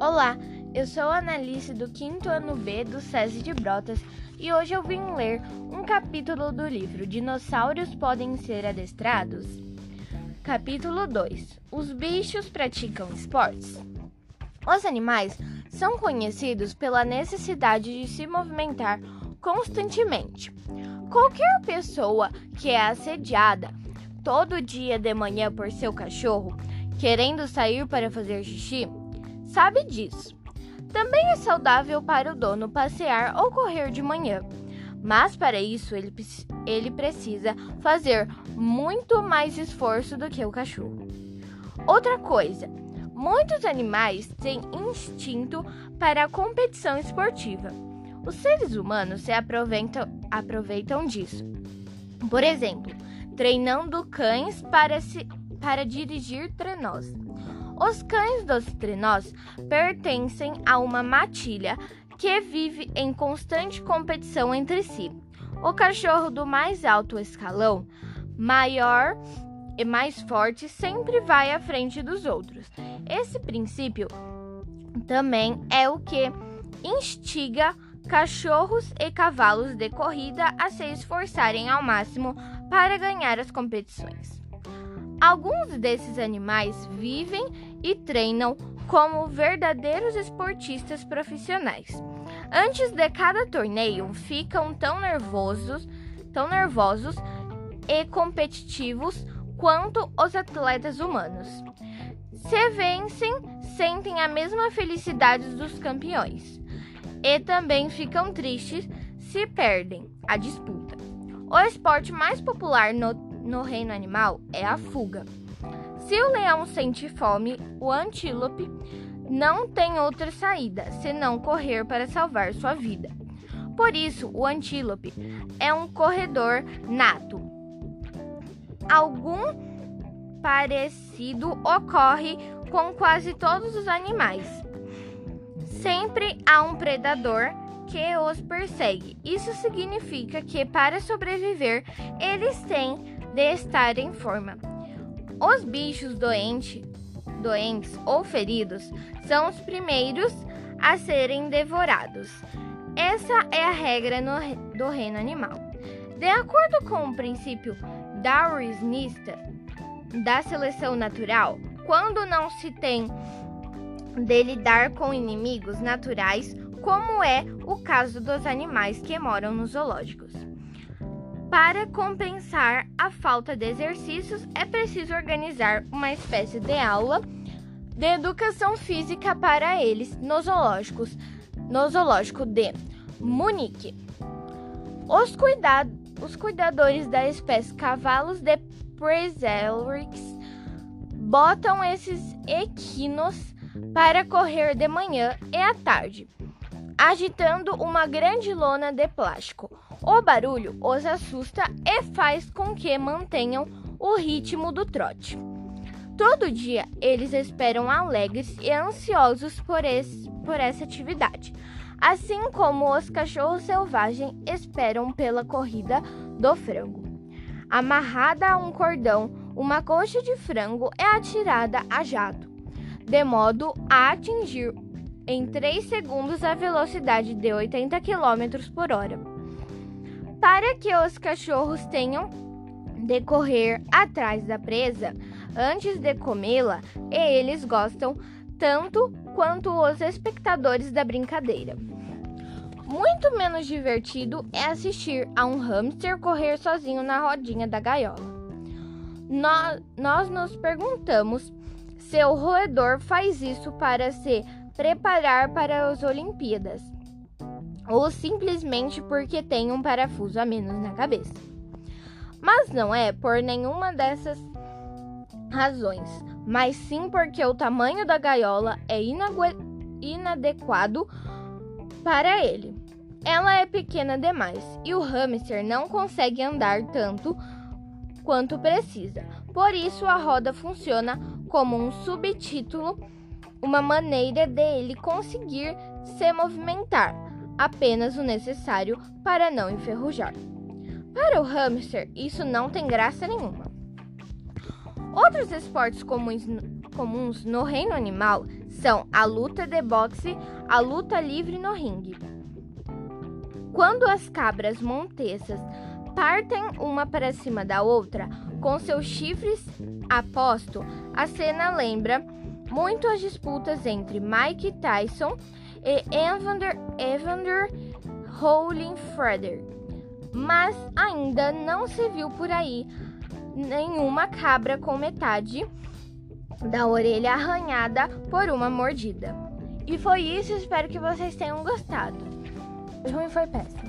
Olá, eu sou a Analice do quinto ano B do SESI de Brotas e hoje eu vim ler um capítulo do livro Dinossauros Podem Ser Adestrados? Capítulo 2 Os bichos praticam esportes. Os animais são conhecidos pela necessidade de se movimentar constantemente. Qualquer pessoa que é assediada todo dia de manhã por seu cachorro, querendo sair para fazer xixi, sabe disso. Também é saudável para o dono passear ou correr de manhã, mas para isso ele, ele precisa fazer muito mais esforço do que o cachorro. Outra coisa, muitos animais têm instinto para a competição esportiva. Os seres humanos se aproveitam, aproveitam disso. Por exemplo, treinando cães para, se, para dirigir trenós. Os cães dos trenós pertencem a uma matilha que vive em constante competição entre si. O cachorro do mais alto escalão, maior e mais forte, sempre vai à frente dos outros. Esse princípio também é o que instiga cachorros e cavalos de corrida a se esforçarem ao máximo para ganhar as competições. Alguns desses animais vivem e treinam como verdadeiros esportistas profissionais. Antes de cada torneio, ficam tão nervosos, tão nervosos e competitivos quanto os atletas humanos. Se vencem, sentem a mesma felicidade dos campeões e também ficam tristes se perdem a disputa. O esporte mais popular no no reino animal é a fuga. Se o leão sente fome, o antílope não tem outra saída senão correr para salvar sua vida. Por isso, o antílope é um corredor nato. Algum parecido ocorre com quase todos os animais. Sempre há um predador que os persegue. Isso significa que para sobreviver, eles têm de estar em forma. Os bichos doente, doentes ou feridos são os primeiros a serem devorados. Essa é a regra no, do reino animal. De acordo com o princípio darwinista da seleção natural, quando não se tem de lidar com inimigos naturais, como é o caso dos animais que moram nos zoológicos. Para compensar a falta de exercícios, é preciso organizar uma espécie de aula de educação física para eles nos zoológicos, no zoológico de Munique. Os, cuidad os cuidadores da espécie cavalos de Preserix botam esses equinos para correr de manhã e à tarde, agitando uma grande lona de plástico. O barulho os assusta e faz com que mantenham o ritmo do trote. Todo dia eles esperam alegres e ansiosos por, esse, por essa atividade, assim como os cachorros selvagens esperam pela corrida do frango. Amarrada a um cordão, uma coxa de frango é atirada a jato, de modo a atingir em 3 segundos a velocidade de 80 km por hora para que os cachorros tenham de correr atrás da presa antes de comê-la, eles gostam tanto quanto os espectadores da brincadeira. Muito menos divertido é assistir a um hamster correr sozinho na rodinha da gaiola. Nós, nós nos perguntamos se o roedor faz isso para se preparar para as Olimpíadas ou simplesmente porque tem um parafuso a menos na cabeça. Mas não é por nenhuma dessas razões, mas sim porque o tamanho da gaiola é inadequado para ele. Ela é pequena demais e o hamster não consegue andar tanto quanto precisa. Por isso, a roda funciona como um subtítulo, uma maneira dele conseguir se movimentar apenas o necessário para não enferrujar. Para o hamster, isso não tem graça nenhuma. Outros esportes comuns, comuns no reino animal são a luta de boxe, a luta livre no ringue. Quando as cabras montesas partem uma para cima da outra com seus chifres aposto, a cena lembra muitas disputas entre Mike Tyson e Evander, Evander Holyfield, mas ainda não se viu por aí nenhuma cabra com metade da orelha arranhada por uma mordida. E foi isso, espero que vocês tenham gostado. O ruim foi péssimo.